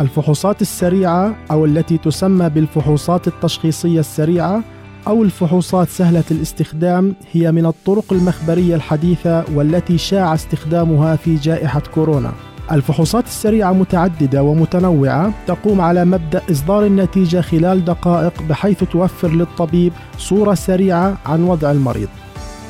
الفحوصات السريعة أو التي تسمى بالفحوصات التشخيصية السريعة أو الفحوصات سهلة الاستخدام هي من الطرق المخبرية الحديثة والتي شاع استخدامها في جائحة كورونا الفحوصات السريعة متعددة ومتنوعة تقوم على مبدأ إصدار النتيجة خلال دقائق بحيث توفر للطبيب صورة سريعة عن وضع المريض.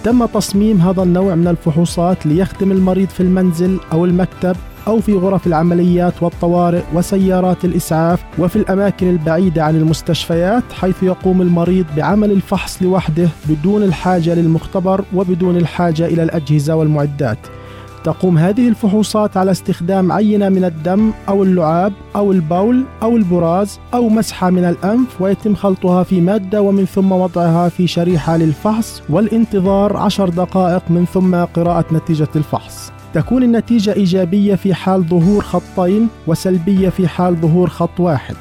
تم تصميم هذا النوع من الفحوصات ليخدم المريض في المنزل أو المكتب أو في غرف العمليات والطوارئ وسيارات الإسعاف وفي الأماكن البعيدة عن المستشفيات حيث يقوم المريض بعمل الفحص لوحده بدون الحاجة للمختبر وبدون الحاجة إلى الأجهزة والمعدات. تقوم هذه الفحوصات على استخدام عينة من الدم أو اللعاب أو البول أو البراز أو مسحة من الأنف ويتم خلطها في مادة ومن ثم وضعها في شريحة للفحص والانتظار عشر دقائق من ثم قراءة نتيجة الفحص تكون النتيجة إيجابية في حال ظهور خطين وسلبية في حال ظهور خط واحد.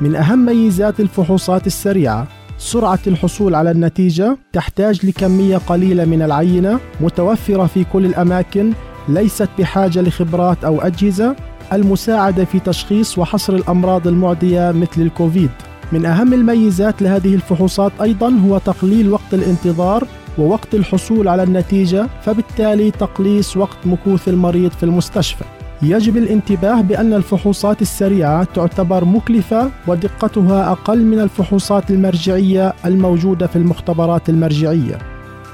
من أهم ميزات الفحوصات السريعة سرعة الحصول على النتيجة تحتاج لكمية قليلة من العينة متوفرة في كل الأماكن ليست بحاجة لخبرات أو أجهزة المساعدة في تشخيص وحصر الأمراض المعدية مثل الكوفيد. من أهم الميزات لهذه الفحوصات أيضا هو تقليل وقت الانتظار ووقت الحصول على النتيجة فبالتالي تقليص وقت مكوث المريض في المستشفى. يجب الانتباه بأن الفحوصات السريعة تعتبر مكلفة ودقتها أقل من الفحوصات المرجعية الموجودة في المختبرات المرجعية.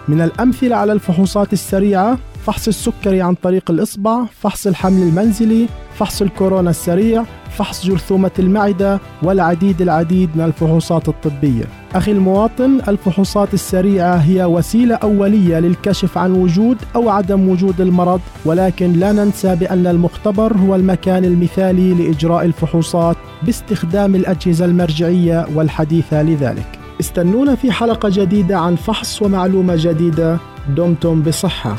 من الأمثلة على الفحوصات السريعة فحص السكري عن طريق الإصبع فحص الحمل المنزلي فحص الكورونا السريع فحص جرثومة المعدة والعديد العديد من الفحوصات الطبية. أخي المواطن الفحوصات السريعة هي وسيلة أولية للكشف عن وجود أو عدم وجود المرض ولكن لا ننسى بأن المختبر هو المكان المثالي لإجراء الفحوصات باستخدام الأجهزة المرجعية والحديثة لذلك. استنونا في حلقة جديدة عن فحص ومعلومة جديدة. دمتم بصحة.